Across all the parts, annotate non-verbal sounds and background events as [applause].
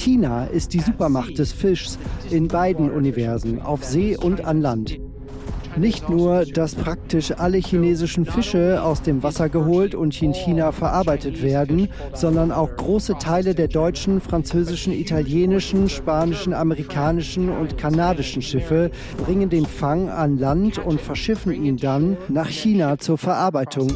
China ist die Supermacht des Fischs in beiden Universen, auf See und an Land. Nicht nur, dass praktisch alle chinesischen Fische aus dem Wasser geholt und in China verarbeitet werden, sondern auch große Teile der deutschen, französischen, italienischen, spanischen, amerikanischen und kanadischen Schiffe bringen den Fang an Land und verschiffen ihn dann nach China zur Verarbeitung.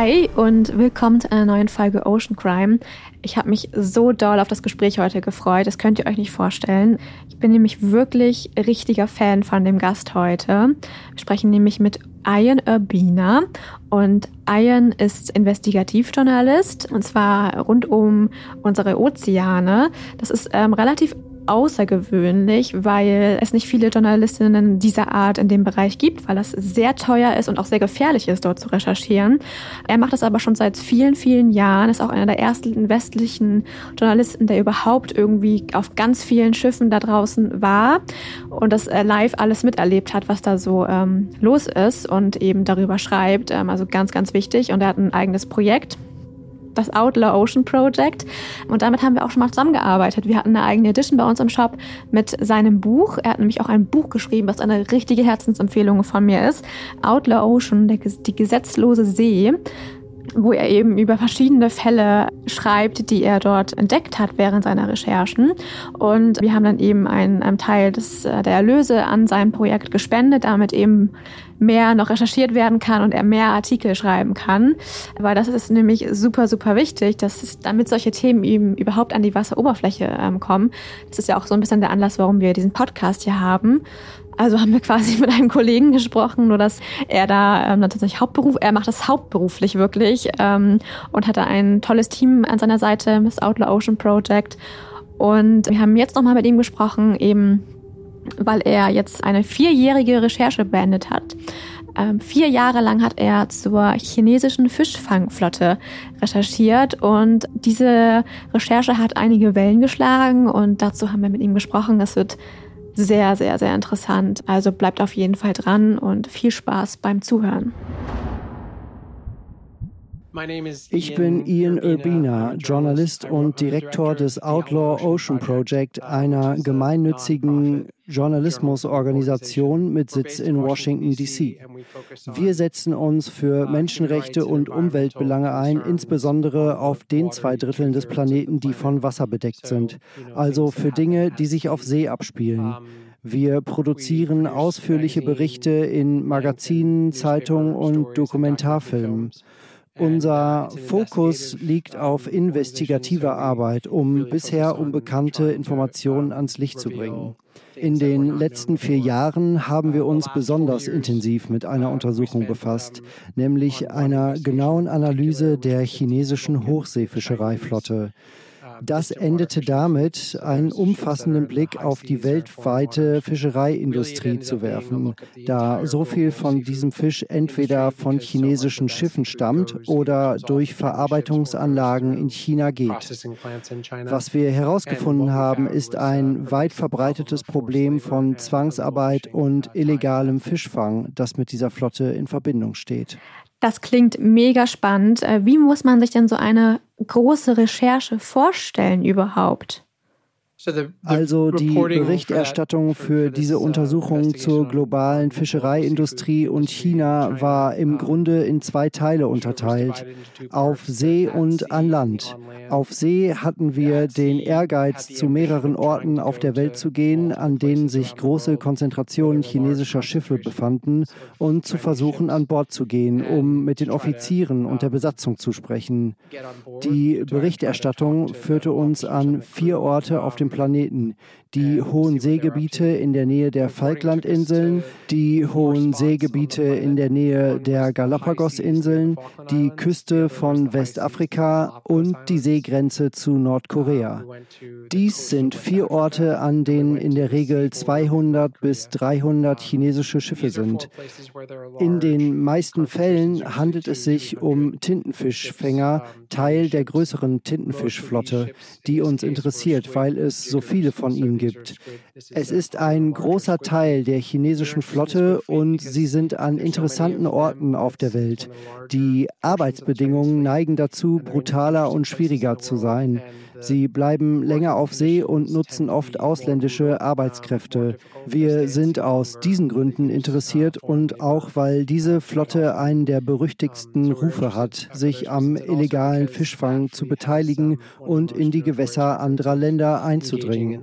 Hi und willkommen zu einer neuen Folge Ocean Crime. Ich habe mich so doll auf das Gespräch heute gefreut, das könnt ihr euch nicht vorstellen. Ich bin nämlich wirklich richtiger Fan von dem Gast heute. Wir sprechen nämlich mit Ian Urbina und Ian ist Investigativjournalist und zwar rund um unsere Ozeane. Das ist ähm, relativ außergewöhnlich, weil es nicht viele Journalistinnen dieser Art in dem Bereich gibt, weil das sehr teuer ist und auch sehr gefährlich ist, dort zu recherchieren. Er macht das aber schon seit vielen, vielen Jahren, ist auch einer der ersten westlichen Journalisten, der überhaupt irgendwie auf ganz vielen Schiffen da draußen war und das äh, live alles miterlebt hat, was da so ähm, los ist und eben darüber schreibt. Ähm, also ganz, ganz wichtig. Und er hat ein eigenes Projekt das Outlaw Ocean Project. Und damit haben wir auch schon mal zusammengearbeitet. Wir hatten eine eigene Edition bei uns im Shop mit seinem Buch. Er hat nämlich auch ein Buch geschrieben, was eine richtige Herzensempfehlung von mir ist. Outlaw Ocean, die gesetzlose See wo er eben über verschiedene Fälle schreibt, die er dort entdeckt hat während seiner Recherchen. Und wir haben dann eben einen, einen Teil des, äh, der Erlöse an sein Projekt gespendet, damit eben mehr noch recherchiert werden kann und er mehr Artikel schreiben kann. Weil das ist nämlich super, super wichtig, dass es, damit solche Themen eben überhaupt an die Wasseroberfläche ähm, kommen. Das ist ja auch so ein bisschen der Anlass, warum wir diesen Podcast hier haben. Also haben wir quasi [laughs] mit einem Kollegen gesprochen, nur dass er da ähm, tatsächlich Hauptberuf, er macht das hauptberuflich wirklich ähm, und da ein tolles Team an seiner Seite, das Outlaw Ocean Project. Und wir haben jetzt nochmal mit ihm gesprochen, eben weil er jetzt eine vierjährige Recherche beendet hat. Ähm, vier Jahre lang hat er zur chinesischen Fischfangflotte recherchiert und diese Recherche hat einige Wellen geschlagen und dazu haben wir mit ihm gesprochen. Das wird sehr, sehr, sehr interessant. Also bleibt auf jeden Fall dran und viel Spaß beim Zuhören. Ich bin Ian Urbina, Journalist. Und Direktor des Outlaw Ocean Project, einer gemeinnützigen Journalismusorganisation mit Sitz in Washington, D.C. Wir setzen uns für Menschenrechte und Umweltbelange ein, insbesondere auf den zwei Dritteln des Planeten, die von Wasser bedeckt sind, also für Dinge, die sich auf See abspielen. Wir produzieren ausführliche Berichte in Magazinen, Zeitungen und Dokumentarfilmen. Unser Fokus liegt auf investigativer Arbeit, um bisher unbekannte Informationen ans Licht zu bringen. In den letzten vier Jahren haben wir uns besonders intensiv mit einer Untersuchung befasst, nämlich einer genauen Analyse der chinesischen Hochseefischereiflotte. Das endete damit, einen umfassenden Blick auf die weltweite Fischereiindustrie zu werfen, da so viel von diesem Fisch entweder von chinesischen Schiffen stammt oder durch Verarbeitungsanlagen in China geht. Was wir herausgefunden haben, ist ein weit verbreitetes Problem von Zwangsarbeit und illegalem Fischfang, das mit dieser Flotte in Verbindung steht. Das klingt mega spannend. Äh, wie muss man sich denn so eine große Recherche vorstellen überhaupt? Also die Berichterstattung für diese uh, Untersuchung zur globalen Fischereiindustrie und China war im Grunde in zwei Teile unterteilt, auf See und an Land. Auf See hatten wir den Ehrgeiz, zu mehreren Orten auf der Welt zu gehen, an denen sich große Konzentrationen chinesischer Schiffe befanden, und zu versuchen, an Bord zu gehen, um mit den Offizieren und der Besatzung zu sprechen. Die Berichterstattung führte uns an vier Orte auf dem Planeten, die hohen Seegebiete in der Nähe der Falklandinseln, die hohen Seegebiete in der Nähe der Galapagosinseln, die Küste von Westafrika und die Seegrenze zu Nordkorea. Dies sind vier Orte, an denen in der Regel 200 bis 300 chinesische Schiffe sind. In den meisten Fällen handelt es sich um Tintenfischfänger, Teil der größeren Tintenfischflotte, die uns interessiert, weil es so viele von ihnen gibt. Es ist ein großer Teil der chinesischen Flotte und sie sind an interessanten Orten auf der Welt. Die Arbeitsbedingungen neigen dazu, brutaler und schwieriger zu sein. Sie bleiben länger auf See und nutzen oft ausländische Arbeitskräfte. Wir sind aus diesen Gründen interessiert und auch, weil diese Flotte einen der berüchtigsten Rufe hat, sich am illegalen Fischfang zu beteiligen und in die Gewässer anderer Länder einzudringen.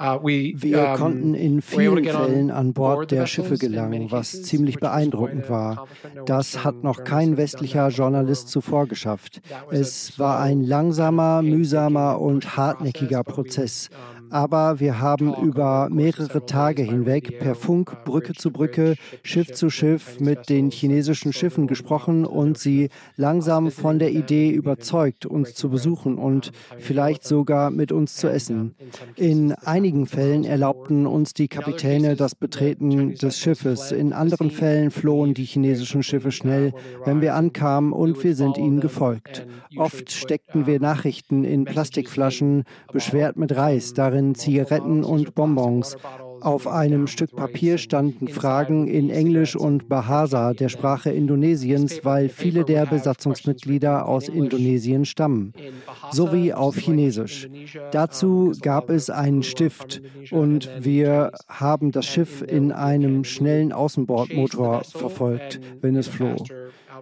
Uh, Wir konnten in vielen Fällen an Bord der Schiffe gelangen, was ziemlich beeindruckend war. Das hat noch kein westlicher Journalist zuvor geschafft. Es war ein langsamer, mühsamer und hartnäckiger Prozess aber wir haben über mehrere Tage hinweg per Funk, Brücke zu Brücke, Schiff zu Schiff mit den chinesischen Schiffen gesprochen und sie langsam von der Idee überzeugt, uns zu besuchen und vielleicht sogar mit uns zu essen. In einigen Fällen erlaubten uns die Kapitäne das Betreten des Schiffes, in anderen Fällen flohen die chinesischen Schiffe schnell, wenn wir ankamen und wir sind ihnen gefolgt. Oft steckten wir Nachrichten in Plastikflaschen, beschwert mit Reis, darin Zigaretten, Zigaretten und Bonbons. Auf einem Stück Papier standen Fragen in Englisch und Bahasa, der Sprache Indonesiens, weil viele der Besatzungsmitglieder aus Indonesien stammen, sowie auf Chinesisch. Dazu gab es einen Stift und wir haben das Schiff in einem schnellen Außenbordmotor verfolgt, wenn es floh.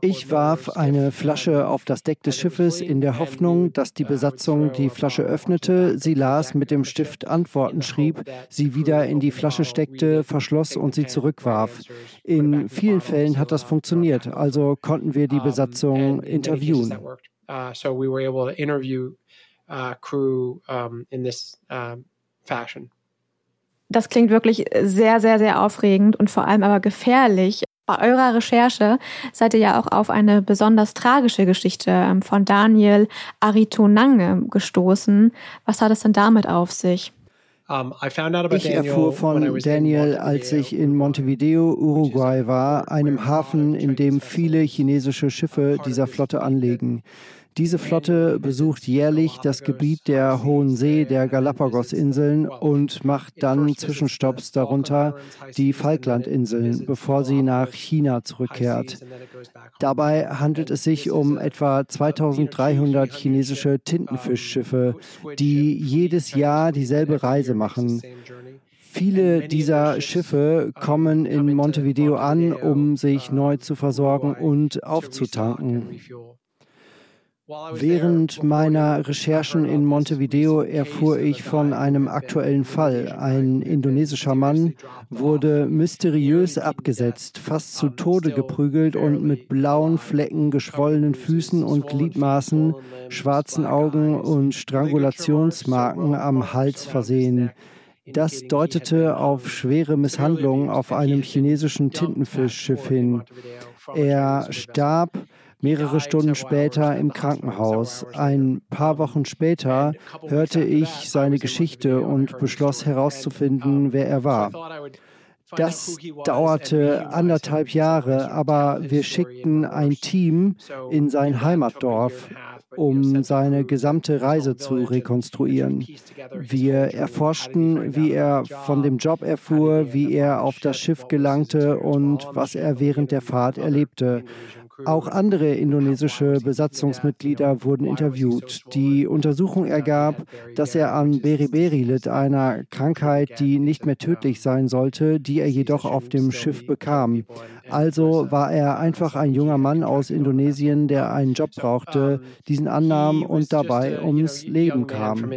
Ich warf eine Flasche auf das Deck des Schiffes in der Hoffnung, dass die Besatzung die Flasche öffnete, sie las, mit dem Stift Antworten schrieb, sie wieder in die Flasche steckte, verschloss und sie zurückwarf. In vielen Fällen hat das funktioniert, also konnten wir die Besatzung interviewen. Das klingt wirklich sehr, sehr, sehr aufregend und vor allem aber gefährlich. Bei eurer Recherche seid ihr ja auch auf eine besonders tragische Geschichte ähm, von Daniel Aritonange gestoßen. Was hat es denn damit auf sich? Ich erfuhr von Daniel, als ich in Montevideo, Uruguay war, einem Hafen, in dem viele chinesische Schiffe dieser Flotte anlegen. Diese Flotte besucht jährlich das Gebiet der Hohen See der Galapagos-Inseln und macht dann Zwischenstopps, darunter die Falklandinseln, bevor sie nach China zurückkehrt. Dabei handelt es sich um etwa 2300 chinesische Tintenfischschiffe, die jedes Jahr dieselbe Reise machen. Viele dieser Schiffe kommen in Montevideo an, um sich neu zu versorgen und aufzutanken. Während meiner Recherchen in Montevideo erfuhr ich von einem aktuellen Fall. Ein indonesischer Mann wurde mysteriös abgesetzt, fast zu Tode geprügelt und mit blauen Flecken, geschwollenen Füßen und Gliedmaßen, schwarzen Augen und Strangulationsmarken am Hals versehen. Das deutete auf schwere Misshandlungen auf einem chinesischen Tintenfischschiff hin. Er starb mehrere Stunden später im Krankenhaus. Ein paar Wochen später hörte ich seine Geschichte und beschloss herauszufinden, wer er war. Das dauerte anderthalb Jahre, aber wir schickten ein Team in sein Heimatdorf, um seine gesamte Reise zu rekonstruieren. Wir erforschten, wie er von dem Job erfuhr, wie er auf das Schiff gelangte und was er während der Fahrt erlebte. Auch andere indonesische Besatzungsmitglieder wurden interviewt. Die Untersuchung ergab, dass er an Beriberi litt, einer Krankheit, die nicht mehr tödlich sein sollte, die er jedoch auf dem Schiff bekam. Also war er einfach ein junger Mann aus Indonesien, der einen Job brauchte, diesen annahm und dabei ums Leben kam.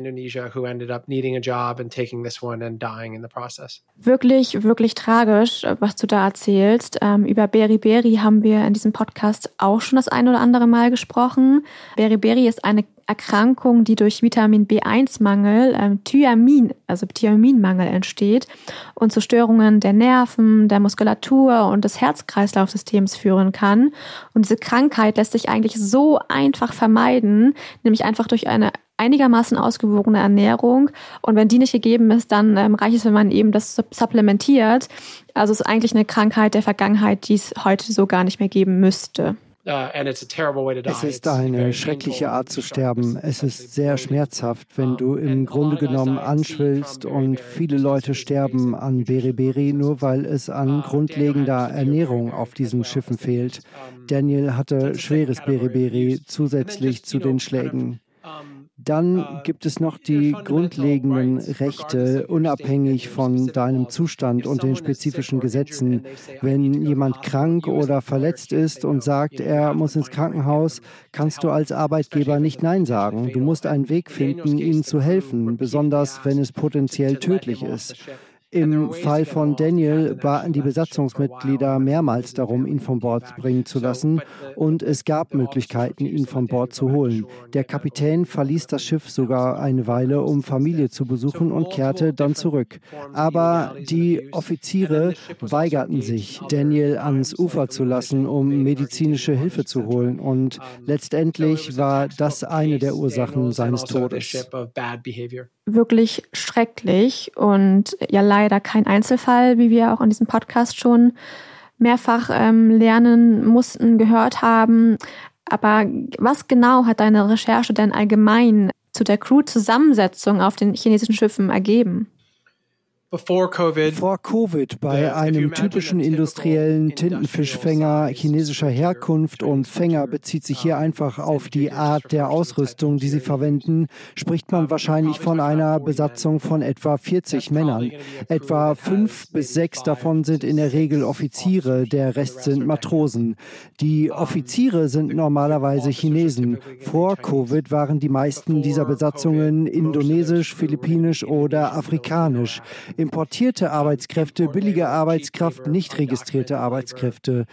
Wirklich, wirklich tragisch, was du da erzählst. Ähm, über Beriberi haben wir in diesem Podcast auch schon das ein oder andere Mal gesprochen. Beriberi ist eine Erkrankung, die durch Vitamin B1-Mangel, ähm, Thyamin, also Thiaminmangel entsteht und zu Störungen der Nerven, der Muskulatur und des Herz-Kreislauf-Systems führen kann. Und diese Krankheit lässt sich eigentlich so einfach vermeiden, nämlich einfach durch eine einigermaßen ausgewogene Ernährung. Und wenn die nicht gegeben ist, dann ähm, reicht es, wenn man eben das supplementiert. Also es ist eigentlich eine Krankheit der Vergangenheit, die es heute so gar nicht mehr geben müsste. Uh, es ist eine schreckliche Art zu sterben. Es ist sehr schmerzhaft, wenn du im Grunde genommen anschwillst und viele Leute sterben an Beriberi, nur weil es an grundlegender Ernährung auf diesen Schiffen fehlt. Daniel hatte schweres Beriberi zusätzlich zu den Schlägen. Dann äh, gibt es noch die grundlegenden Rechte, unabhängig von deinem Zustand und den spezifischen Gesetzen. Wenn jemand krank oder verletzt ist und sagt, er muss ins Krankenhaus, kannst du als Arbeitgeber nicht Nein sagen. Du musst einen Weg finden, ihnen zu helfen, besonders wenn es potenziell tödlich ist. Im Fall von Daniel baten die Besatzungsmitglieder mehrmals darum, ihn von Bord bringen zu lassen, und es gab Möglichkeiten, ihn von Bord zu holen. Der Kapitän verließ das Schiff sogar eine Weile, um Familie zu besuchen und kehrte dann zurück. Aber die Offiziere weigerten sich, Daniel ans Ufer zu lassen, um medizinische Hilfe zu holen, und letztendlich war das eine der Ursachen seines Todes. wirklich schrecklich. Und ja leider kein Einzelfall, wie wir auch in diesem Podcast schon mehrfach ähm, lernen mussten, gehört haben. Aber was genau hat deine Recherche denn allgemein zu der Crew-Zusammensetzung auf den chinesischen Schiffen ergeben? Vor Covid bei einem typischen industriellen Tintenfischfänger chinesischer Herkunft und Fänger bezieht sich hier einfach auf die Art der Ausrüstung, die sie verwenden, spricht man wahrscheinlich von einer Besatzung von etwa 40 Männern. Etwa fünf bis sechs davon sind in der Regel Offiziere, der Rest sind Matrosen. Die Offiziere sind normalerweise Chinesen. Vor Covid waren die meisten dieser Besatzungen indonesisch, philippinisch oder afrikanisch importierte Arbeitskräfte, billige Arbeitskraft, nicht registrierte Arbeitskräfte.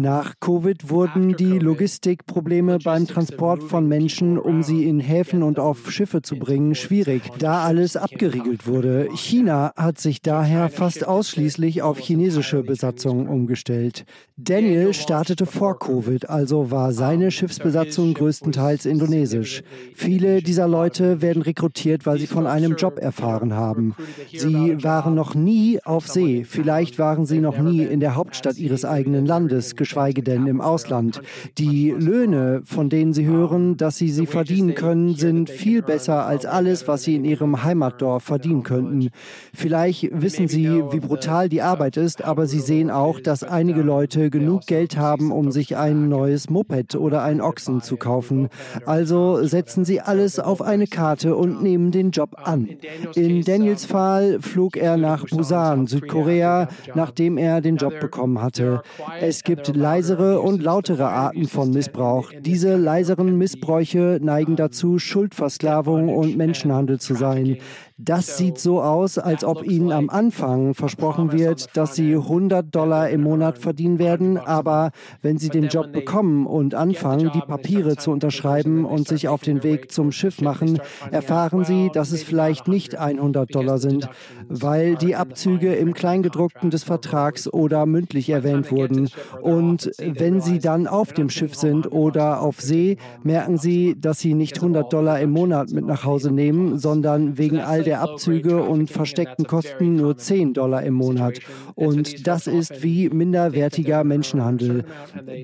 Nach Covid wurden die Logistikprobleme beim Transport von Menschen, um sie in Häfen und auf Schiffe zu bringen, schwierig, da alles abgeriegelt wurde. China hat sich daher fast ausschließlich auf chinesische Besatzungen umgestellt. Daniel startete vor Covid, also war seine Schiffsbesatzung größtenteils indonesisch. Viele dieser Leute werden rekrutiert, weil sie von einem Job erfahren haben. Sie waren noch nie auf See, vielleicht waren sie noch nie in der Hauptstadt ihres eigenen Landes, geschweige denn im Ausland. Die Löhne, von denen sie hören, dass sie sie verdienen können, sind viel besser als alles, was sie in ihrem Heimatdorf verdienen könnten. Vielleicht wissen sie, wie brutal die Arbeit ist, aber sie sehen auch, dass einige Leute genug Geld haben, um sich ein neues Moped oder ein Ochsen zu kaufen. Also setzen sie alles auf eine Karte und nehmen den Job an. In Daniels Fall flog er nach Busan, Südkorea, nachdem er den Job bekommen hatte. Es gibt leisere und lautere Arten von Missbrauch. Diese leiseren Missbräuche neigen dazu, Schuldversklavung und Menschenhandel zu sein. Das sieht so aus, als ob ihnen am Anfang versprochen wird, dass sie 100 Dollar im Monat verdienen werden, aber wenn sie den Job bekommen und anfangen, die Papiere zu unterschreiben und sich auf den Weg zum Schiff machen, erfahren sie, dass es vielleicht nicht 100 Dollar sind, weil die Abzüge im Kleingedruckten des Vertrags oder mündlich erwähnt wurden. Und wenn sie dann auf dem Schiff sind oder auf See, merken sie, dass sie nicht 100 Dollar im Monat mit nach Hause nehmen, sondern wegen all der Abzüge und versteckten Kosten nur 10 Dollar im Monat. Und das ist wie minderwertiger Menschenhandel.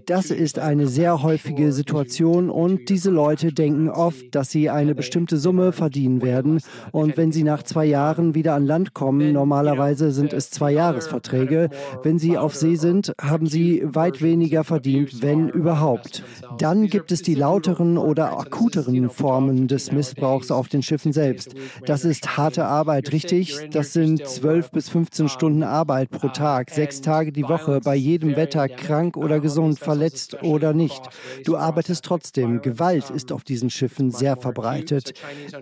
Das ist eine sehr häufige Situation und diese Leute denken oft, dass sie eine bestimmte Summe verdienen werden. Und wenn sie nach zwei Jahren wieder an Land kommen, normalerweise sind es zwei Jahresverträge, wenn sie auf See sind, haben sie weit weniger verdient, wenn überhaupt. Dann gibt es die lauteren oder akuteren Formen des Missbrauchs auf den Schiffen selbst. Das ist harte Arbeit, richtig? Das sind 12 bis 15 Stunden Arbeit pro Tag, sechs Tage die Woche, bei jedem Wetter, krank oder gesund, verletzt oder nicht. Du arbeitest trotzdem. Gewalt ist auf diesen Schiffen sehr verbreitet.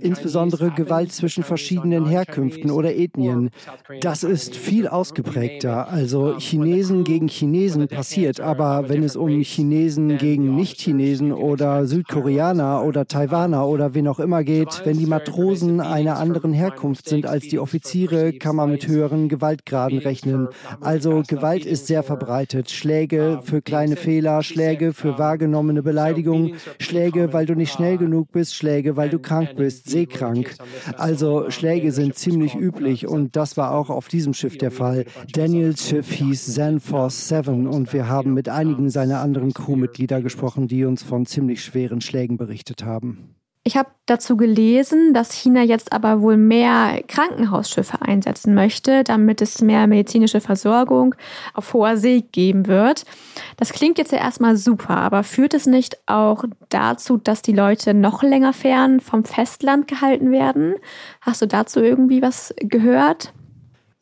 Insbesondere Gewalt zwischen verschiedenen Herkünften oder Ethnien. Das ist viel ausgeprägter. Also Chinesen gegen Chinesen passiert, aber wenn es um Chinesen gegen Nicht-Chinesen oder Südkoreaner oder Taiwaner oder wen auch immer geht, wenn die Matrosen einer anderen Herkunft sind als die Offiziere, kann man mit höheren Gewaltgraden rechnen. Also Gewalt ist sehr verbreitet. Schläge für kleine Fehler, Schläge für wahrgenommene Beleidigung, Schläge, weil du nicht schnell genug bist, Schläge, weil du krank bist, seekrank. Also Schläge sind ziemlich üblich und das war auch auf diesem Schiff der Fall. Daniels Schiff hieß Zenforce 7 und wir haben mit einigen seiner anderen Crewmitglieder gesprochen, die uns von ziemlich schweren Schlägen berichtet haben. Ich habe dazu gelesen, dass China jetzt aber wohl mehr Krankenhausschiffe einsetzen möchte, damit es mehr medizinische Versorgung auf hoher See geben wird. Das klingt jetzt ja erstmal super, aber führt es nicht auch dazu, dass die Leute noch länger fern vom Festland gehalten werden? Hast du dazu irgendwie was gehört?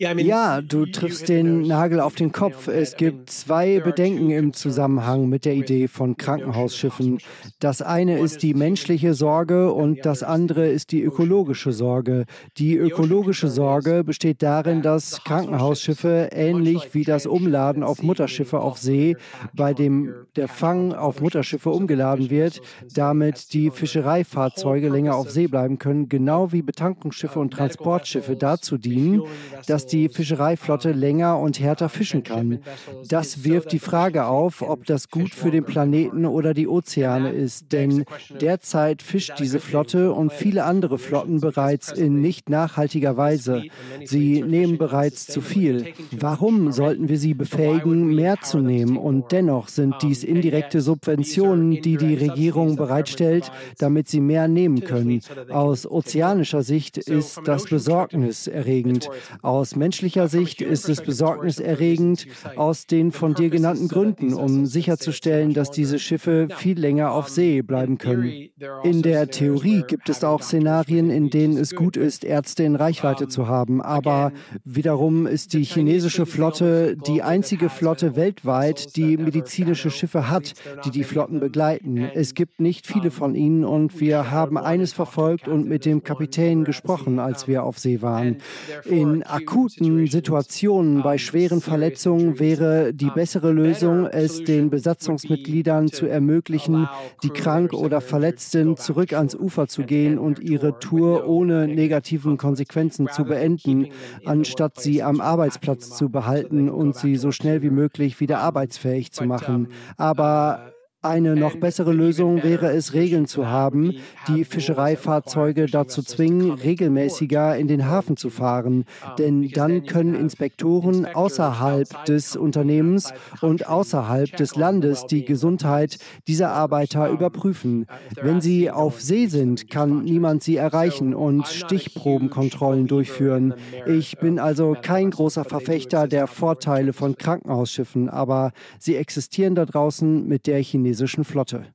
Ja, du triffst den Nagel auf den Kopf. Es gibt zwei Bedenken im Zusammenhang mit der Idee von Krankenhausschiffen. Das eine ist die menschliche Sorge und das andere ist die ökologische Sorge. Die ökologische Sorge besteht darin, dass Krankenhausschiffe ähnlich wie das Umladen auf Mutterschiffe auf See, bei dem der Fang auf Mutterschiffe umgeladen wird, damit die Fischereifahrzeuge länger auf See bleiben können, genau wie Betankungsschiffe und Transportschiffe dazu dienen, dass die Fischereiflotte länger und härter fischen kann. Das wirft die Frage auf, ob das gut für den Planeten oder die Ozeane ist, denn derzeit fischt diese Flotte und viele andere Flotten bereits in nicht nachhaltiger Weise. Sie nehmen bereits zu viel. Warum sollten wir sie befähigen, mehr zu nehmen? Und dennoch sind dies indirekte Subventionen, die die Regierung bereitstellt, damit sie mehr nehmen können. Aus ozeanischer Sicht ist das besorgniserregend. Aus menschlicher Sicht ist es besorgniserregend aus den von dir genannten Gründen, um sicherzustellen, dass diese Schiffe viel länger auf See bleiben können. In der Theorie gibt es auch Szenarien, in denen es gut ist, Ärzte in Reichweite zu haben. Aber wiederum ist die chinesische Flotte die einzige Flotte weltweit, die medizinische Schiffe hat, die die Flotten begleiten. Es gibt nicht viele von ihnen und wir haben eines verfolgt und mit dem Kapitän gesprochen, als wir auf See waren. In akuten akuten Situationen bei schweren Verletzungen wäre die bessere Lösung, es den Besatzungsmitgliedern zu ermöglichen, die krank oder verletzt sind, zurück ans Ufer zu gehen und ihre Tour ohne negativen Konsequenzen zu beenden, anstatt sie am Arbeitsplatz zu behalten und sie so schnell wie möglich wieder arbeitsfähig zu machen. Aber eine noch bessere Lösung wäre es, Regeln zu haben, die Fischereifahrzeuge dazu zwingen, regelmäßiger in den Hafen zu fahren. Denn dann können Inspektoren außerhalb des Unternehmens und außerhalb des Landes die Gesundheit dieser Arbeiter überprüfen. Wenn sie auf See sind, kann niemand sie erreichen und Stichprobenkontrollen durchführen. Ich bin also kein großer Verfechter der Vorteile von Krankenhausschiffen, aber sie existieren da draußen mit der chinesischen chinesischen Flotte.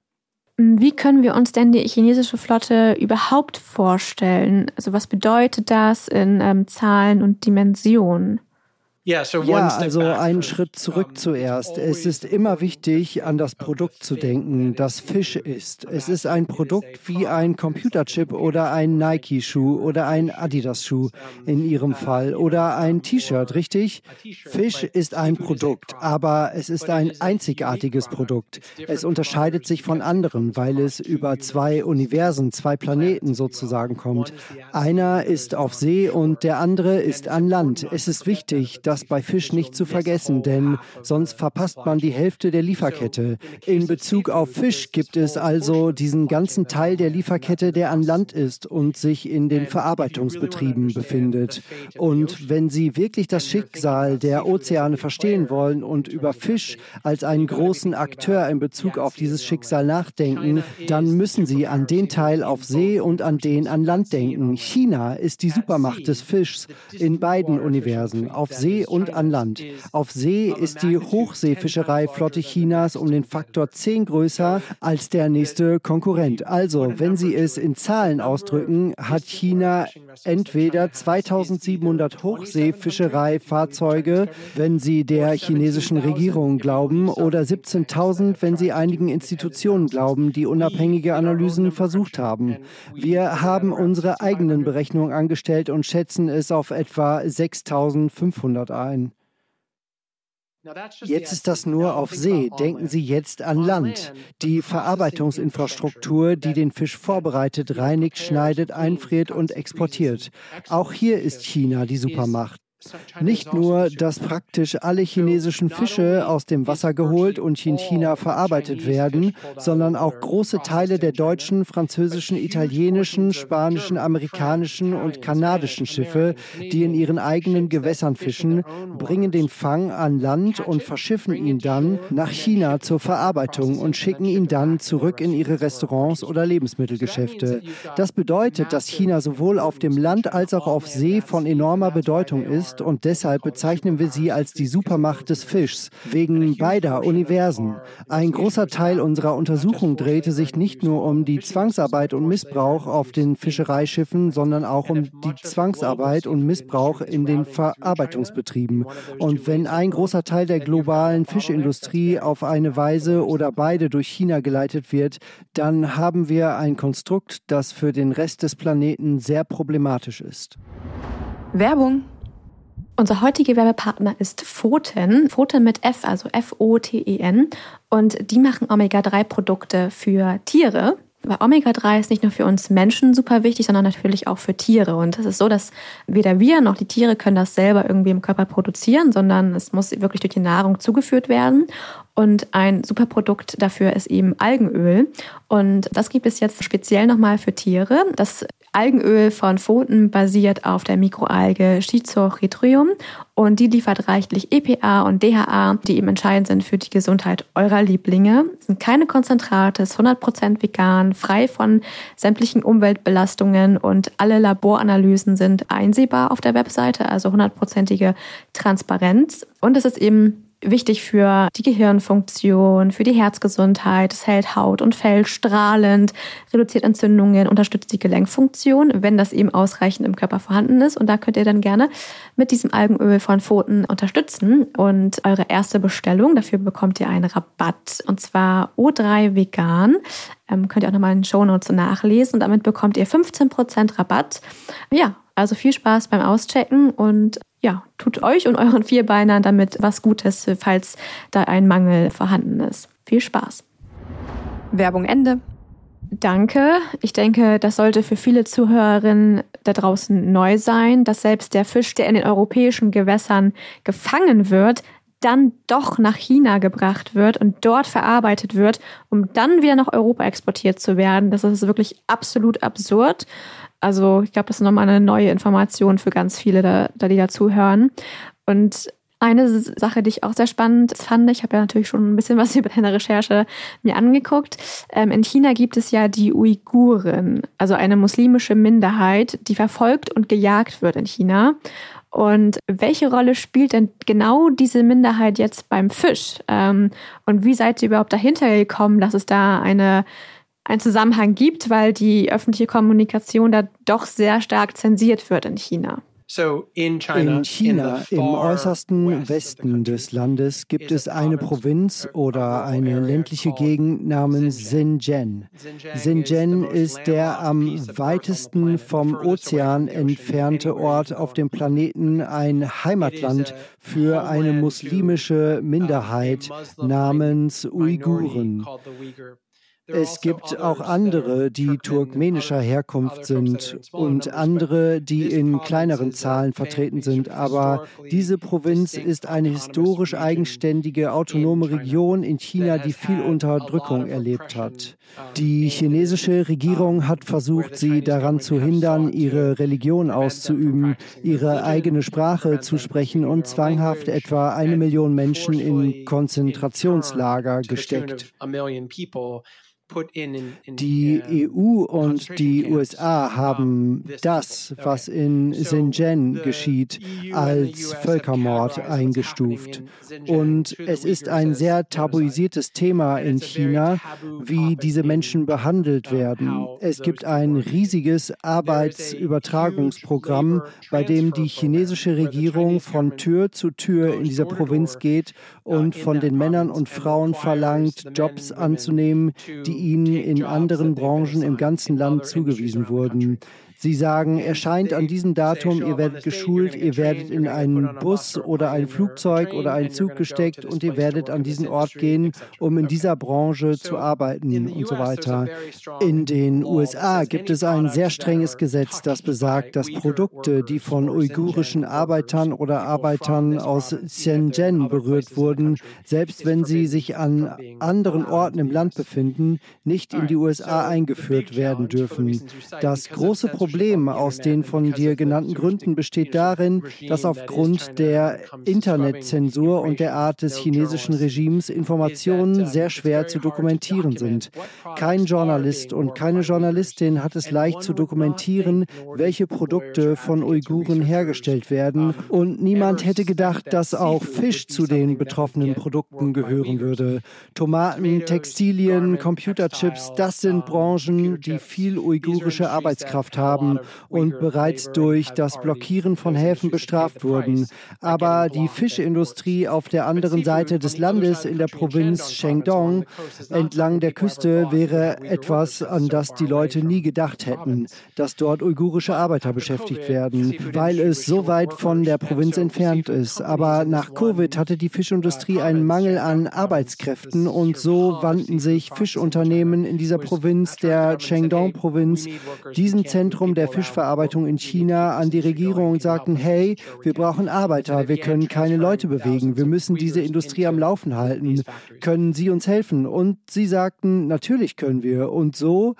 Wie können wir uns denn die chinesische Flotte überhaupt vorstellen? Also was bedeutet das in ähm, Zahlen und Dimensionen? Ja, also einen Schritt zurück zuerst. Es ist immer wichtig, an das Produkt zu denken, das Fisch ist. Es ist ein Produkt wie ein Computerchip oder ein Nike-Schuh oder ein Adidas-Schuh in Ihrem Fall oder ein T-Shirt, richtig? Fisch ist ein Produkt, aber es ist ein einzigartiges Produkt. Es unterscheidet sich von anderen, weil es über zwei Universen, zwei Planeten sozusagen kommt. Einer ist auf See und der andere ist an Land. Es ist wichtig, dass das bei Fisch nicht zu vergessen, denn sonst verpasst man die Hälfte der Lieferkette. In Bezug auf Fisch gibt es also diesen ganzen Teil der Lieferkette, der an Land ist und sich in den Verarbeitungsbetrieben befindet. Und wenn Sie wirklich das Schicksal der Ozeane verstehen wollen und über Fisch als einen großen Akteur in Bezug auf dieses Schicksal nachdenken, dann müssen Sie an den Teil auf See und an den an Land denken. China ist die Supermacht des Fischs in beiden Universen, auf See und an Land. Auf See ist die Hochseefischereiflotte Chinas um den Faktor 10 größer als der nächste Konkurrent. Also, wenn Sie es in Zahlen ausdrücken, hat China entweder 2700 Hochseefischereifahrzeuge, wenn Sie der chinesischen Regierung glauben, oder 17.000, wenn Sie einigen Institutionen glauben, die unabhängige Analysen versucht haben. Wir haben unsere eigenen Berechnungen angestellt und schätzen es auf etwa 6.500 ein. Jetzt ist das nur auf See. Denken Sie jetzt an Land. Die Verarbeitungsinfrastruktur, die den Fisch vorbereitet, reinigt, schneidet, einfriert und exportiert. Auch hier ist China die Supermacht. Nicht nur, dass praktisch alle chinesischen Fische aus dem Wasser geholt und in China verarbeitet werden, sondern auch große Teile der deutschen, französischen, italienischen, spanischen, amerikanischen und kanadischen Schiffe, die in ihren eigenen Gewässern fischen, bringen den Fang an Land und verschiffen ihn dann nach China zur Verarbeitung und schicken ihn dann zurück in ihre Restaurants oder Lebensmittelgeschäfte. Das bedeutet, dass China sowohl auf dem Land als auch auf See von enormer Bedeutung ist ist und deshalb bezeichnen wir sie als die Supermacht des Fischs, wegen beider Universen. Ein großer Teil unserer Untersuchung drehte sich nicht nur um die Zwangsarbeit und Missbrauch auf den Fischereischiffen, sondern auch um die Zwangsarbeit und Missbrauch in den Verarbeitungsbetrieben. Und wenn ein großer Teil der globalen Fischindustrie auf eine Weise oder beide durch China geleitet wird, dann haben wir ein Konstrukt, das für den Rest des Planeten sehr problematisch ist. Werbung unser heutiger Werbepartner ist Pfoten. Pfoten mit F, also F-O-T-E-N. Und die machen Omega-3-Produkte für Tiere. Weil Omega-3 ist nicht nur für uns Menschen super wichtig, sondern natürlich auch für Tiere. Und es ist so, dass weder wir noch die Tiere können das selber irgendwie im Körper produzieren, sondern es muss wirklich durch die Nahrung zugeführt werden. Und ein super Produkt dafür ist eben Algenöl. Und das gibt es jetzt speziell nochmal für Tiere. Das Algenöl von Pfoten basiert auf der Mikroalge Schizochytrium und die liefert reichlich EPA und DHA, die eben entscheidend sind für die Gesundheit eurer Lieblinge. Es sind keine Konzentrate, ist 100% vegan, frei von sämtlichen Umweltbelastungen und alle Laboranalysen sind einsehbar auf der Webseite, also hundertprozentige Transparenz. Und es ist eben wichtig für die Gehirnfunktion, für die Herzgesundheit. Es hält Haut und Fell strahlend, reduziert Entzündungen, unterstützt die Gelenkfunktion, wenn das eben ausreichend im Körper vorhanden ist. Und da könnt ihr dann gerne mit diesem Algenöl von Pfoten unterstützen. Und eure erste Bestellung, dafür bekommt ihr einen Rabatt. Und zwar O3 Vegan. Ähm, könnt ihr auch nochmal in den Shownotes nachlesen. Und damit bekommt ihr 15% Rabatt. Ja, also viel Spaß beim Auschecken und ja, tut euch und euren Vierbeinern damit was Gutes, falls da ein Mangel vorhanden ist. Viel Spaß. Werbung Ende. Danke. Ich denke, das sollte für viele Zuhörerinnen da draußen neu sein, dass selbst der Fisch, der in den europäischen Gewässern gefangen wird, dann doch nach China gebracht wird und dort verarbeitet wird, um dann wieder nach Europa exportiert zu werden. Das ist wirklich absolut absurd. Also ich glaube, das ist nochmal eine neue Information für ganz viele, da, da die dazuhören. Und eine Sache, die ich auch sehr spannend fand, ich habe ja natürlich schon ein bisschen was [laughs] über deine Recherche mir angeguckt. Ähm, in China gibt es ja die Uiguren, also eine muslimische Minderheit, die verfolgt und gejagt wird in China. Und welche Rolle spielt denn genau diese Minderheit jetzt beim Fisch? Ähm, und wie seid ihr überhaupt dahinter gekommen, dass es da eine einen Zusammenhang gibt, weil die öffentliche Kommunikation da doch sehr stark zensiert wird in China. In China, im äußersten Westen des Landes, gibt es eine Provinz oder eine ländliche Gegend namens Xinjiang. Xinjiang ist der am weitesten vom Ozean entfernte Ort auf dem Planeten, ein Heimatland für eine muslimische Minderheit namens Uiguren. Es also gibt auch andere, die turkmenischer Herkunft sind und andere, die in kleineren Zahlen vertreten sind. Aber diese Provinz ist eine historisch eigenständige autonome Region in China, die viel Unterdrückung erlebt hat. Die chinesische Regierung hat versucht, sie daran zu hindern, ihre Religion auszuüben, ihre eigene Sprache zu sprechen und zwanghaft etwa eine Million Menschen in Konzentrationslager gesteckt. Die EU und die USA haben das, was in Xinjiang geschieht, e als Völkermord eingestuft. Und es ist ein sehr tabuisiertes Thema in China, wie diese Menschen behandelt werden. Es gibt ein riesiges Arbeitsübertragungsprogramm, bei dem die chinesische Regierung von Tür zu Tür in dieser Provinz geht und von den Männern und Frauen verlangt, Jobs anzunehmen, die ihnen in anderen Branchen im ganzen Land zugewiesen wurden. Sie sagen, erscheint an diesem Datum, ihr werdet geschult, ihr werdet in einen Bus oder ein Flugzeug oder einen Zug gesteckt und ihr werdet an diesen Ort gehen, um in dieser Branche zu arbeiten und so weiter. In den USA gibt es ein sehr strenges Gesetz, das besagt, dass Produkte, die von uigurischen Arbeitern oder Arbeitern aus Shenzhen berührt wurden, selbst wenn sie sich an anderen Orten im Land befinden, nicht in die USA eingeführt werden dürfen. Das große Problem aus den von dir genannten Gründen besteht darin, dass aufgrund der Internetzensur und der Art des chinesischen Regimes Informationen sehr schwer zu dokumentieren sind. Kein Journalist und keine Journalistin hat es leicht zu dokumentieren, welche Produkte von Uiguren hergestellt werden und niemand hätte gedacht, dass auch Fisch zu den betroffenen Produkten gehören würde. Tomaten, Textilien, Computerchips, das sind Branchen, die viel uigurische Arbeitskraft haben und bereits durch das Blockieren von Häfen bestraft wurden. Aber die Fischindustrie auf der anderen Seite des Landes in der Provinz Shandong entlang der Küste wäre etwas, an das die Leute nie gedacht hätten, dass dort uigurische Arbeiter beschäftigt werden, weil es so weit von der Provinz entfernt ist. Aber nach Covid hatte die Fischindustrie einen Mangel an Arbeitskräften und so wandten sich Fischunternehmen in dieser Provinz, der Shandong-Provinz, diesem Zentrum der Fischverarbeitung in China, an die Regierung und sagten, hey, wir brauchen Arbeiter, wir können keine Leute bewegen, wir müssen diese Industrie am Laufen halten. Können Sie uns helfen? Und sie sagten, natürlich können wir. Und so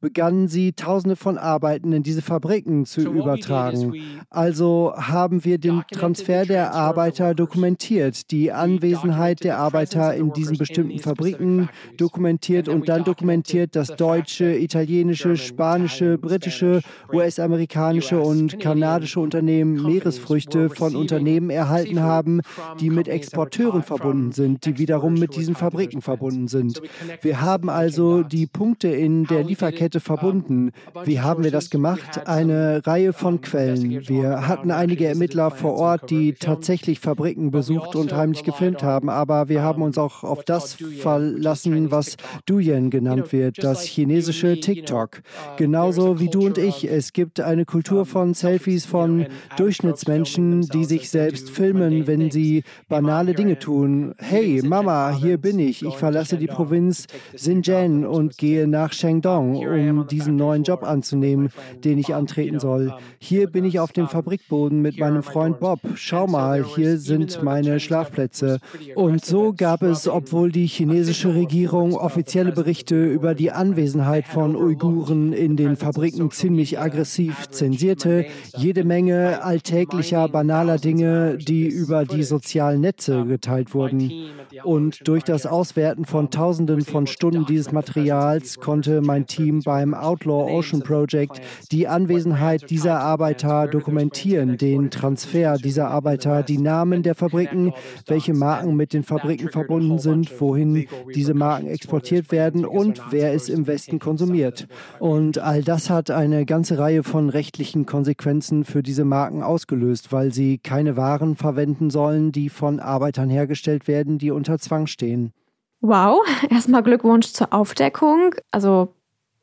begannen sie, Tausende von Arbeiten in diese Fabriken zu übertragen. Also haben wir den Transfer der Arbeiter dokumentiert, die Anwesenheit der Arbeiter in diesen bestimmten Fabriken dokumentiert und dann dokumentiert, dass deutsche, italienische, spanische, britische, US-amerikanische und kanadische Unternehmen Meeresfrüchte von Unternehmen erhalten haben, die mit Exporteuren verbunden sind, die wiederum mit diesen Fabriken verbunden sind. Wir haben also die Punkte in der Lieferkette Kette verbunden. Wie haben wir das gemacht? Eine Reihe von Quellen. Wir hatten einige Ermittler vor Ort, die tatsächlich Fabriken besucht und heimlich gefilmt haben, aber wir haben uns auch auf das verlassen, was Duyen genannt wird, das chinesische TikTok. Genauso wie du und ich. Es gibt eine Kultur von Selfies von Durchschnittsmenschen, die sich selbst filmen, wenn sie banale Dinge tun. Hey, Mama, hier bin ich. Ich verlasse die Provinz Xinjiang und gehe nach Shandong, um diesen neuen Job anzunehmen, den ich antreten soll. Hier bin ich auf dem Fabrikboden mit meinem Freund Bob. Schau mal, hier sind meine Schlafplätze. Und so gab es, obwohl die chinesische Regierung offizielle Berichte über die Anwesenheit von Uiguren in den Fabriken ziemlich aggressiv zensierte, jede Menge alltäglicher, banaler Dinge, die über die sozialen Netze geteilt wurden. Und durch das Auswerten von Tausenden von Stunden dieses Materials konnte mein Team beim Outlaw Ocean Project die Anwesenheit dieser Arbeiter dokumentieren, den Transfer dieser Arbeiter, die Namen der Fabriken, welche Marken mit den Fabriken verbunden sind, wohin diese Marken exportiert werden und wer es im Westen konsumiert. Und all das hat eine ganze Reihe von rechtlichen Konsequenzen für diese Marken ausgelöst, weil sie keine Waren verwenden sollen, die von Arbeitern hergestellt werden, die unter Zwang stehen. Wow, [laughs] erstmal Glückwunsch zur Aufdeckung. Also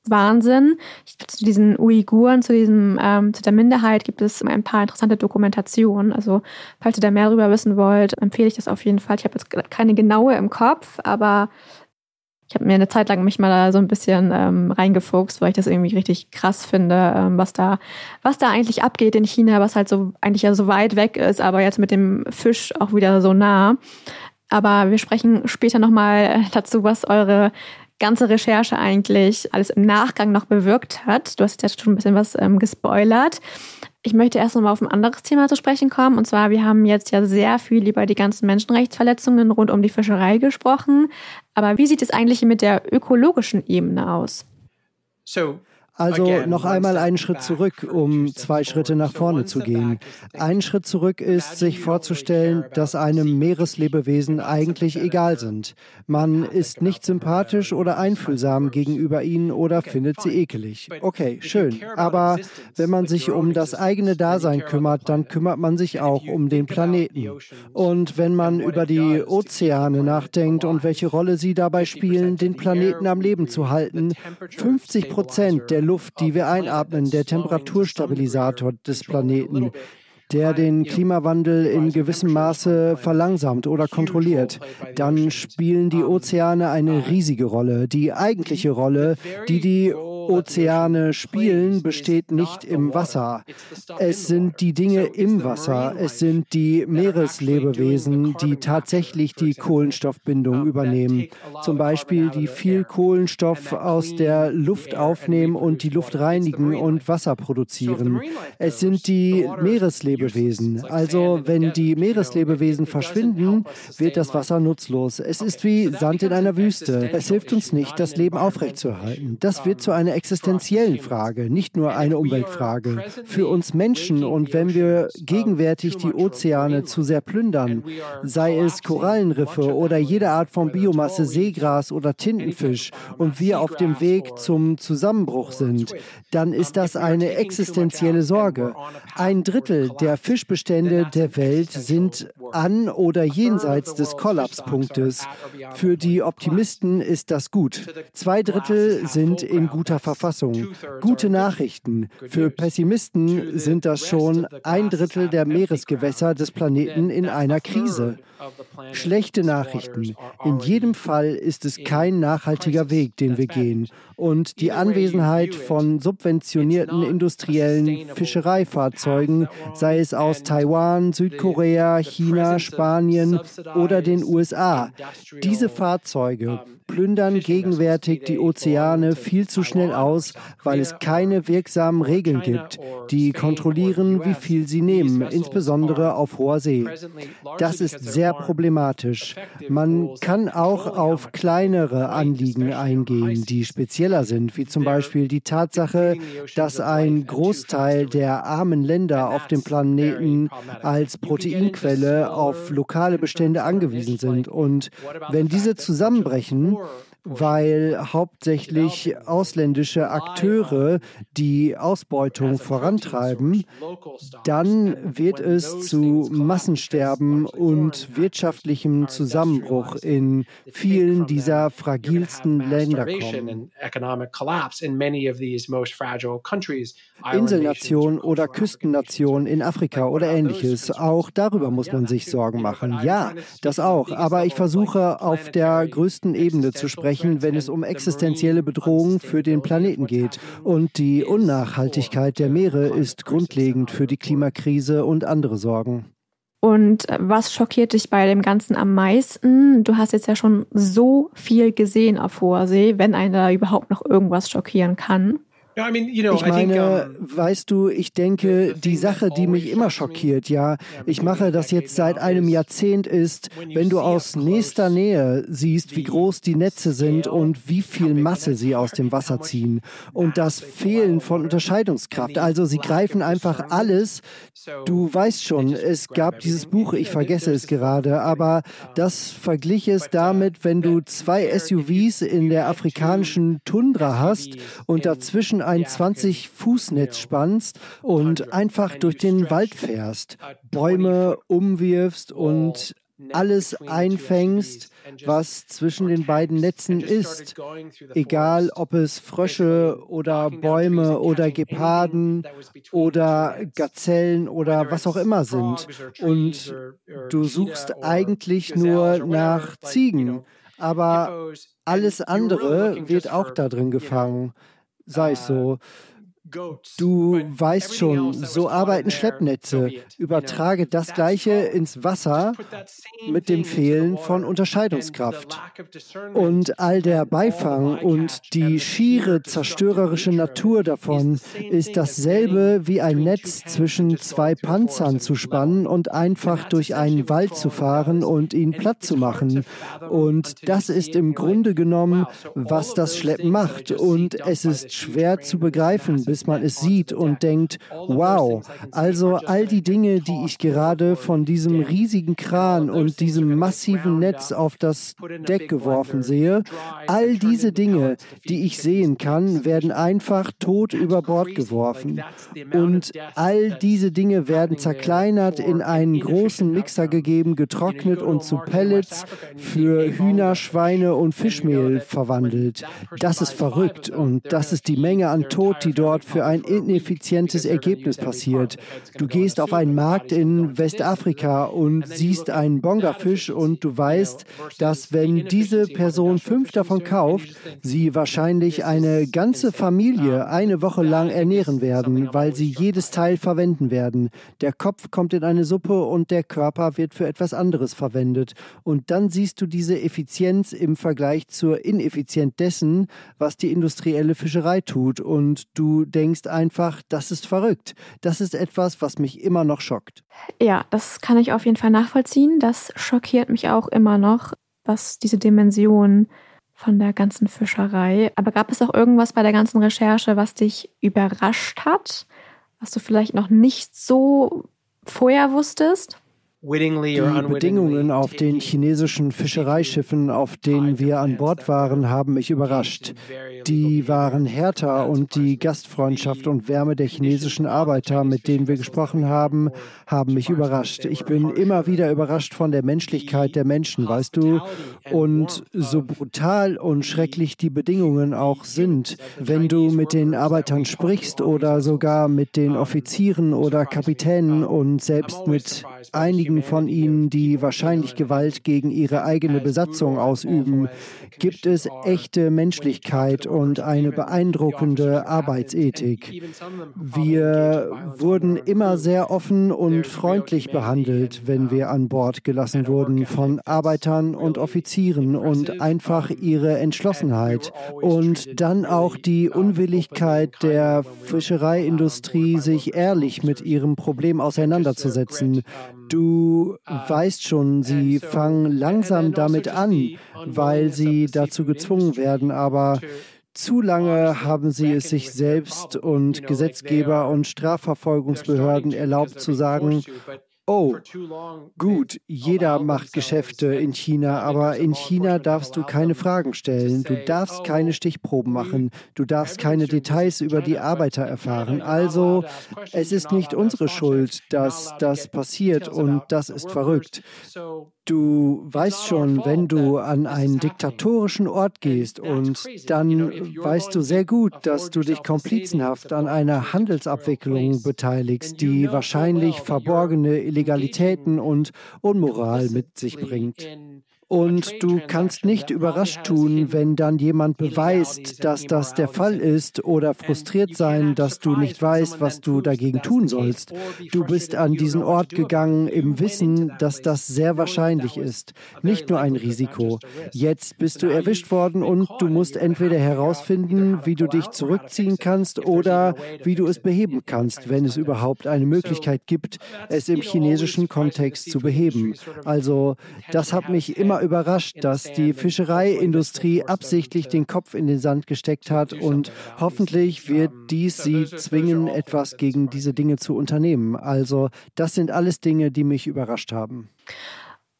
Wahnsinn. Zu diesen Uiguren, zu, diesem, ähm, zu der Minderheit gibt es ein paar interessante Dokumentationen. Also falls ihr da mehr darüber wissen wollt, empfehle ich das auf jeden Fall. Ich habe jetzt keine genaue im Kopf, aber ich habe mir eine Zeit lang mich mal da so ein bisschen ähm, reingefuchst, weil ich das irgendwie richtig krass finde, ähm, was da, was da eigentlich abgeht in China, was halt so eigentlich ja so weit weg ist, aber jetzt mit dem Fisch auch wieder so nah. Aber wir sprechen später nochmal dazu, was eure ganze Recherche eigentlich alles im Nachgang noch bewirkt hat. Du hast jetzt schon ein bisschen was ähm, gespoilert. Ich möchte erst noch mal auf ein anderes Thema zu sprechen kommen. Und zwar, wir haben jetzt ja sehr viel über die ganzen Menschenrechtsverletzungen rund um die Fischerei gesprochen. Aber wie sieht es eigentlich mit der ökologischen Ebene aus? So, also noch einmal einen Schritt zurück, um zwei Schritte nach vorne zu gehen. Ein Schritt zurück ist, sich vorzustellen, dass einem Meereslebewesen eigentlich egal sind. Man ist nicht sympathisch oder einfühlsam gegenüber ihnen oder findet sie ekelig. Okay, schön. Aber wenn man sich um das eigene Dasein kümmert, dann kümmert man sich auch um den Planeten. Und wenn man über die Ozeane nachdenkt und welche Rolle sie dabei spielen, den Planeten am Leben zu halten, 50 Prozent der Luft, die wir einatmen, der Temperaturstabilisator des Planeten der den Klimawandel in gewissem Maße verlangsamt oder kontrolliert, dann spielen die Ozeane eine riesige Rolle. Die eigentliche Rolle, die die Ozeane spielen, besteht nicht im Wasser. Es sind die Dinge im Wasser. Es sind die Meereslebewesen, die tatsächlich die Kohlenstoffbindung übernehmen. Zum Beispiel die viel Kohlenstoff aus der Luft aufnehmen und die Luft reinigen und Wasser produzieren. Es sind die Meereslebewesen. Also wenn die Meereslebewesen verschwinden, wird das Wasser nutzlos. Es ist wie Sand in einer Wüste. Es hilft uns nicht, das Leben aufrechtzuerhalten. Das wird zu einer existenziellen Frage, nicht nur eine Umweltfrage. Für uns Menschen und wenn wir gegenwärtig die Ozeane zu sehr plündern, sei es Korallenriffe oder jede Art von Biomasse, Seegras oder Tintenfisch, und wir auf dem Weg zum Zusammenbruch sind, dann ist das eine existenzielle Sorge. Ein Drittel der Fischbestände der Welt sind an oder jenseits des Kollapspunktes. Für die Optimisten ist das gut. Zwei Drittel sind in guter Verfassung. Gute Nachrichten. Für Pessimisten sind das schon ein Drittel der Meeresgewässer des Planeten in einer Krise. Schlechte Nachrichten. In jedem Fall ist es kein nachhaltiger Weg, den wir gehen. Und die Anwesenheit von subventionierten industriellen Fischereifahrzeugen, sei es aus Taiwan, Südkorea, China, Spanien oder den USA, diese Fahrzeuge plündern gegenwärtig die Ozeane viel zu schnell aus, weil es keine wirksamen Regeln gibt, die kontrollieren, wie viel sie nehmen, insbesondere auf hoher See. Das ist sehr problematisch. Man kann auch auf kleinere Anliegen eingehen, die spezieller sind, wie zum Beispiel die Tatsache, dass ein Großteil der armen Länder auf dem Planeten als Proteinquelle auf lokale Bestände angewiesen sind. Und wenn diese zusammenbrechen, weil hauptsächlich ausländische Akteure die Ausbeutung vorantreiben, dann wird es zu Massensterben und wirtschaftlichem Zusammenbruch in vielen dieser fragilsten Länder kommen. Inselnationen oder Küstennationen in Afrika oder ähnliches, auch darüber muss man sich Sorgen machen. Ja, das auch, aber ich versuche auf der größten Ebene zu sprechen sprechen, wenn es um existenzielle Bedrohungen für den Planeten geht. Und die Unnachhaltigkeit der Meere ist grundlegend für die Klimakrise und andere Sorgen. Und was schockiert dich bei dem Ganzen am meisten? Du hast jetzt ja schon so viel gesehen auf hoher See, wenn einen da überhaupt noch irgendwas schockieren kann. Ich meine, weißt du, ich denke, die Sache, die mich immer schockiert, ja, ich mache das jetzt seit einem Jahrzehnt, ist, wenn du aus nächster Nähe siehst, wie groß die Netze sind und wie viel Masse sie aus dem Wasser ziehen und das Fehlen von Unterscheidungskraft. Also sie greifen einfach alles. Du weißt schon, es gab dieses Buch, ich vergesse es gerade, aber das verglich es damit, wenn du zwei SUVs in der afrikanischen Tundra hast und dazwischen ein 20-Fuß-Netz spannst und einfach durch den Wald fährst, Bäume umwirfst und alles einfängst, was zwischen den beiden Netzen ist, egal ob es Frösche oder Bäume oder Geparden oder Gazellen oder was auch immer sind. Und du suchst eigentlich nur nach Ziegen, aber alles andere wird auch da drin gefangen sei es so. Du weißt schon, so arbeiten Schleppnetze. Übertrage das Gleiche ins Wasser mit dem Fehlen von Unterscheidungskraft. Und all der Beifang und die schiere zerstörerische Natur davon ist dasselbe wie ein Netz zwischen zwei Panzern zu spannen und einfach durch einen Wald zu fahren und ihn platt zu machen. Und das ist im Grunde genommen, was das Schleppen macht. Und es ist schwer zu begreifen, bis man es sieht und denkt, wow, also all die Dinge, die ich gerade von diesem riesigen Kran und diesem massiven Netz auf das Deck geworfen sehe, all diese Dinge, die ich sehen kann, werden einfach tot über Bord geworfen. Und all diese Dinge werden zerkleinert, in einen großen Mixer gegeben, getrocknet und zu Pellets für Hühner, Schweine und Fischmehl verwandelt. Das ist verrückt und das ist die Menge an Tod, die dort für ein ineffizientes Ergebnis passiert. Du gehst auf einen Markt in Westafrika und siehst einen Bongafisch und du weißt, dass wenn diese Person fünf davon kauft, sie wahrscheinlich eine ganze Familie eine Woche lang ernähren werden, weil sie jedes Teil verwenden werden. Der Kopf kommt in eine Suppe und der Körper wird für etwas anderes verwendet. Und dann siehst du diese Effizienz im Vergleich zur Ineffizienz dessen, was die industrielle Fischerei tut. Und du denkst einfach, das ist verrückt. Das ist etwas, was mich immer noch schockt. Ja, das kann ich auf jeden Fall nachvollziehen. Das schockiert mich auch immer noch, was diese Dimension von der ganzen Fischerei. Aber gab es auch irgendwas bei der ganzen Recherche, was dich überrascht hat, was du vielleicht noch nicht so vorher wusstest? Die Bedingungen auf den chinesischen Fischereischiffen, auf denen wir an Bord waren, haben mich überrascht. Die waren härter und die Gastfreundschaft und Wärme der chinesischen Arbeiter, mit denen wir gesprochen haben, haben mich überrascht. Ich bin immer wieder überrascht von der Menschlichkeit der Menschen, weißt du? Und so brutal und schrecklich die Bedingungen auch sind, wenn du mit den Arbeitern sprichst oder sogar mit den Offizieren oder Kapitänen und selbst mit einigen von ihnen, die wahrscheinlich Gewalt gegen ihre eigene Besatzung ausüben, gibt es echte Menschlichkeit und eine beeindruckende Arbeitsethik. Wir wurden immer sehr offen und freundlich behandelt, wenn wir an Bord gelassen wurden von Arbeitern und Offizieren und einfach ihre Entschlossenheit und dann auch die Unwilligkeit der Fischereiindustrie, sich ehrlich mit ihrem Problem auseinanderzusetzen. Du weißt schon, sie fangen langsam damit an, weil sie dazu gezwungen werden, aber zu lange haben sie es sich selbst und Gesetzgeber und Strafverfolgungsbehörden erlaubt zu sagen, Oh, gut, jeder macht Geschäfte in China, aber in China darfst du keine Fragen stellen, du darfst keine Stichproben machen, du darfst keine Details über die Arbeiter erfahren. Also, es ist nicht unsere Schuld, dass das passiert und das ist verrückt. Du weißt schon, wenn du an einen diktatorischen Ort gehst und dann weißt du sehr gut, dass du dich komplizenhaft an einer Handelsabwicklung beteiligst, die wahrscheinlich verborgene Illegalitäten und Unmoral mit sich bringt. Und du kannst nicht überrascht tun, wenn dann jemand beweist, dass das der Fall ist oder frustriert sein, dass du nicht weißt, was du dagegen tun sollst. Du bist an diesen Ort gegangen im Wissen, dass das sehr wahrscheinlich ist. Nicht nur ein Risiko. Jetzt bist du erwischt worden und du musst entweder herausfinden, wie du dich zurückziehen kannst oder wie du es beheben kannst, wenn es überhaupt eine Möglichkeit gibt, es im chinesischen Kontext zu beheben. Also das hat mich immer überrascht, dass die Fischereiindustrie absichtlich den Kopf in den Sand gesteckt hat und hoffentlich wird dies sie zwingen, etwas gegen diese Dinge zu unternehmen. Also das sind alles Dinge, die mich überrascht haben.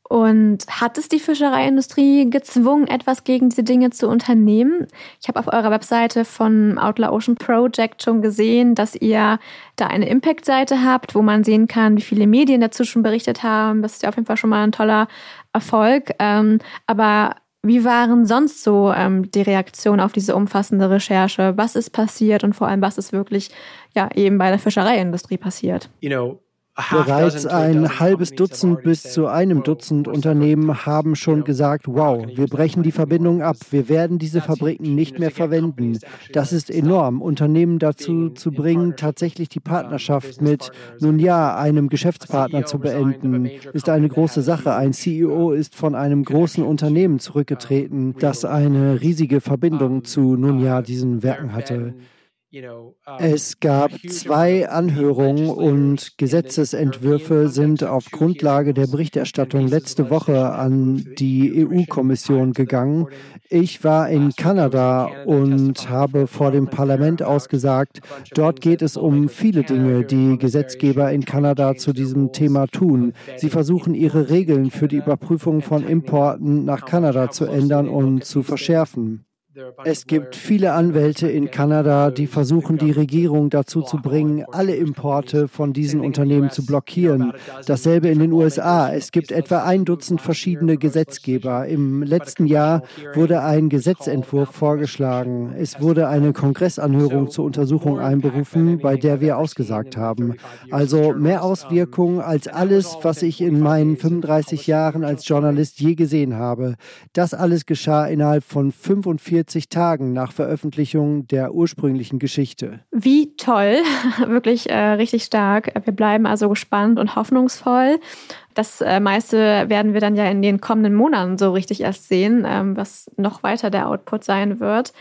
Und hat es die Fischereiindustrie gezwungen, etwas gegen diese Dinge zu unternehmen? Ich habe auf eurer Webseite von Outlaw Ocean Project schon gesehen, dass ihr da eine Impact-Seite habt, wo man sehen kann, wie viele Medien dazu schon berichtet haben. Das ist ja auf jeden Fall schon mal ein toller Erfolg. Ähm, aber wie waren sonst so ähm, die Reaktionen auf diese umfassende Recherche? Was ist passiert und vor allem, was ist wirklich ja eben bei der Fischereiindustrie passiert? You know, Bereits ein halbes Dutzend bis zu einem Dutzend Unternehmen haben schon gesagt, wow, wir brechen die Verbindung ab, wir werden diese Fabriken nicht mehr verwenden. Das ist enorm, Unternehmen dazu zu bringen, tatsächlich die Partnerschaft mit, nun ja, einem Geschäftspartner zu beenden, ist eine große Sache. Ein CEO ist von einem großen Unternehmen zurückgetreten, das eine riesige Verbindung zu, nun ja, diesen Werken hatte. Es gab zwei Anhörungen und Gesetzesentwürfe sind auf Grundlage der Berichterstattung letzte Woche an die EU-Kommission gegangen. Ich war in Kanada und habe vor dem Parlament ausgesagt, dort geht es um viele Dinge, die Gesetzgeber in Kanada zu diesem Thema tun. Sie versuchen ihre Regeln für die Überprüfung von Importen nach Kanada zu ändern und zu verschärfen. Es gibt viele Anwälte in Kanada, die versuchen, die Regierung dazu zu bringen, alle Importe von diesen Unternehmen zu blockieren. Dasselbe in den USA. Es gibt etwa ein Dutzend verschiedene Gesetzgeber. Im letzten Jahr wurde ein Gesetzentwurf vorgeschlagen. Es wurde eine Kongressanhörung zur Untersuchung einberufen, bei der wir ausgesagt haben. Also mehr Auswirkungen als alles, was ich in meinen 35 Jahren als Journalist je gesehen habe. Das alles geschah innerhalb von 45 45 Tagen nach Veröffentlichung der ursprünglichen Geschichte. Wie toll, [laughs] wirklich äh, richtig stark. Wir bleiben also gespannt und hoffnungsvoll. Das äh, meiste werden wir dann ja in den kommenden Monaten so richtig erst sehen, ähm, was noch weiter der Output sein wird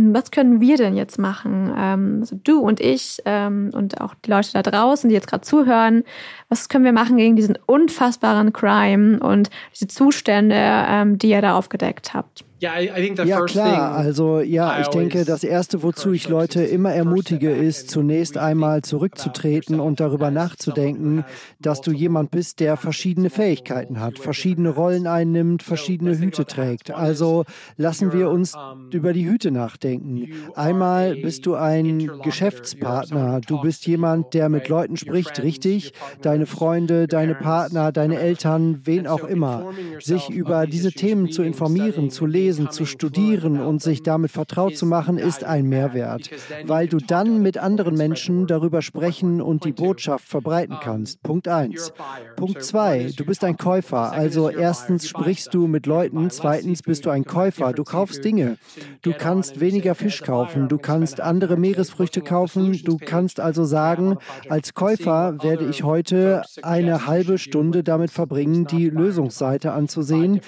was können wir denn jetzt machen? Ähm, also du und ich ähm, und auch die Leute da draußen, die jetzt gerade zuhören, was können wir machen gegen diesen unfassbaren Crime und diese Zustände, ähm, die ihr da aufgedeckt habt? Ja, klar. Also ja, ich denke, das Erste, wozu ich Leute immer ermutige, ist zunächst einmal zurückzutreten und darüber nachzudenken, dass du jemand bist, der verschiedene Fähigkeiten hat, verschiedene Rollen einnimmt, verschiedene Hüte trägt. Also lassen wir uns über die Hüte nachdenken. Einmal bist du ein Geschäftspartner. Du bist jemand, der mit Leuten spricht, richtig? Deine Freunde, deine Partner, deine Eltern, wen auch immer. Sich über diese Themen zu informieren, zu lesen, lesen, zu studieren und sich damit vertraut zu machen, ist ein Mehrwert, weil du dann mit anderen Menschen darüber sprechen und die Botschaft verbreiten kannst. Punkt 1. Punkt 2. Du bist ein Käufer. Also erstens sprichst du mit Leuten, zweitens bist du ein Käufer. Du kaufst Dinge. Du kannst weniger Fisch kaufen, du kannst andere Meeresfrüchte kaufen, du kannst also sagen, als Käufer werde ich heute eine halbe Stunde damit verbringen, die Lösungsseite anzusehen,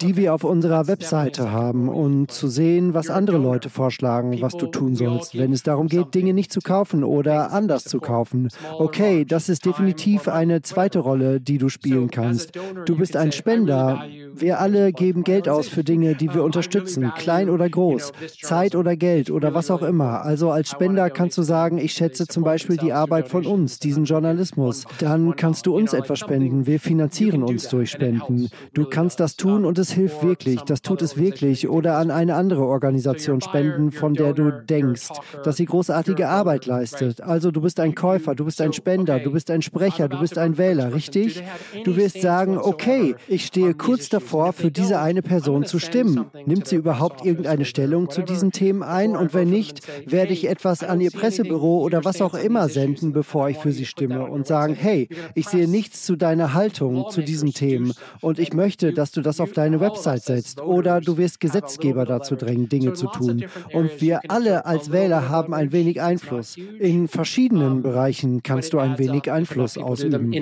die wir auf unserer Webseite haben und zu sehen, was andere Leute vorschlagen, was du tun sollst, wenn es darum geht, Dinge nicht zu kaufen oder anders zu kaufen. Okay, das ist definitiv eine zweite Rolle, die du spielen kannst. Du bist ein Spender. Wir alle geben Geld aus für Dinge, die wir unterstützen, klein oder groß, Zeit oder Geld oder was auch immer. Also als Spender kannst du sagen, ich schätze zum Beispiel die Arbeit von uns, diesen Journalismus. Dann kannst du uns etwas spenden. Wir finanzieren uns durch Spenden. Du kannst das tun und es hilft wirklich, das tut es wirklich, oder an eine andere Organisation spenden, von der du denkst, dass sie großartige Arbeit leistet. Also du bist ein Käufer, du bist ein Spender, du bist ein Sprecher, du bist ein Wähler, richtig? Du wirst sagen, okay, ich stehe kurz davor, für diese eine Person zu stimmen. Nimmt sie überhaupt irgendeine Stellung zu diesen Themen ein? Und wenn nicht, werde ich etwas an ihr Pressebüro oder was auch immer senden, bevor ich für sie stimme und sagen, hey, ich sehe nichts zu deiner Haltung zu diesen Themen und ich möchte, dass du das auf deine Website setzt oder du wirst Gesetzgeber dazu drängen, Dinge zu tun. Und wir alle als Wähler haben ein wenig Einfluss. In verschiedenen Bereichen kannst du ein wenig Einfluss ausüben.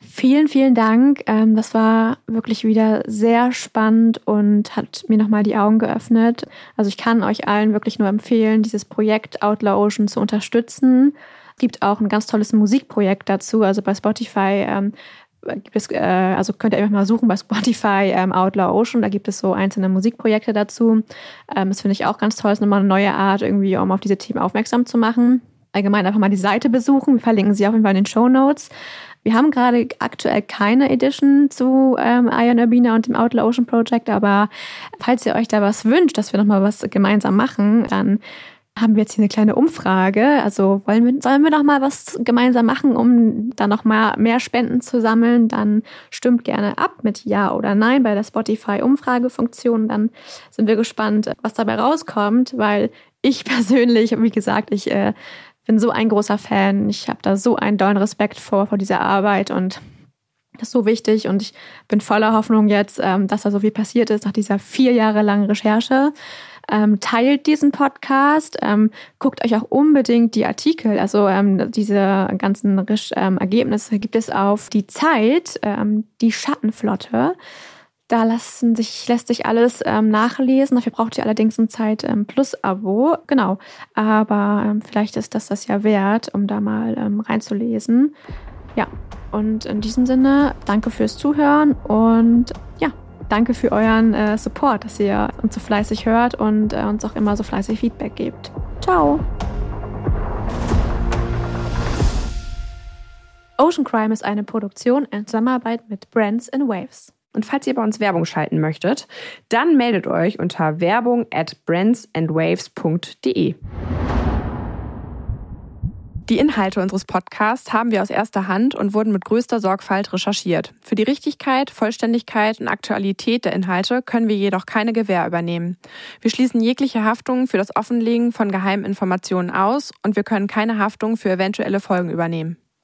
Vielen, vielen Dank. Ähm, das war wirklich wieder sehr spannend und hat mir nochmal die Augen geöffnet. Also ich kann euch allen wirklich nur empfehlen, dieses Projekt Outlaw Ocean zu unterstützen gibt auch ein ganz tolles Musikprojekt dazu. Also bei Spotify ähm, gibt es, äh, also könnt ihr einfach mal suchen bei Spotify ähm, Outlaw Ocean, da gibt es so einzelne Musikprojekte dazu. Ähm, das finde ich auch ganz toll, das ist nochmal eine neue Art, irgendwie, um auf diese Themen aufmerksam zu machen. Allgemein einfach mal die Seite besuchen. Wir verlinken sie auf jeden Fall in den Show Notes. Wir haben gerade aktuell keine Edition zu ähm, Iron Urbina und dem Outlaw Ocean Project, aber falls ihr euch da was wünscht, dass wir nochmal was gemeinsam machen, dann haben wir jetzt hier eine kleine Umfrage. Also wollen wir, sollen wir noch mal was gemeinsam machen, um dann noch mal mehr Spenden zu sammeln? Dann stimmt gerne ab mit Ja oder Nein bei der Spotify-Umfragefunktion. Dann sind wir gespannt, was dabei rauskommt, weil ich [laughs] persönlich, wie gesagt, ich äh, bin so ein großer Fan. Ich habe da so einen dollen Respekt vor, vor dieser Arbeit und das ist so wichtig und ich bin voller Hoffnung jetzt, ähm, dass da so viel passiert ist nach dieser vier Jahre langen Recherche. Ähm, teilt diesen Podcast, ähm, guckt euch auch unbedingt die Artikel, also diese ganzen Ergebnisse gibt es auf die Zeit, die Schattenflotte. Da lassen sich, lässt sich alles ähm, nachlesen. Dafür braucht ihr allerdings ein Zeit ähm, Plus-Abo. Genau. Aber ähm, vielleicht ist das das ja wert, um da mal ähm, reinzulesen. Ja. Und in diesem Sinne, danke fürs Zuhören und ja, danke für euren äh, Support, dass ihr uns so fleißig hört und äh, uns auch immer so fleißig Feedback gebt. Ciao! Ocean Crime ist eine Produktion in Zusammenarbeit mit Brands in Waves. Und falls ihr bei uns Werbung schalten möchtet, dann meldet euch unter werbung at brandsandwaves.de. Die Inhalte unseres Podcasts haben wir aus erster Hand und wurden mit größter Sorgfalt recherchiert. Für die Richtigkeit, Vollständigkeit und Aktualität der Inhalte können wir jedoch keine Gewähr übernehmen. Wir schließen jegliche Haftung für das Offenlegen von geheimen Informationen aus und wir können keine Haftung für eventuelle Folgen übernehmen.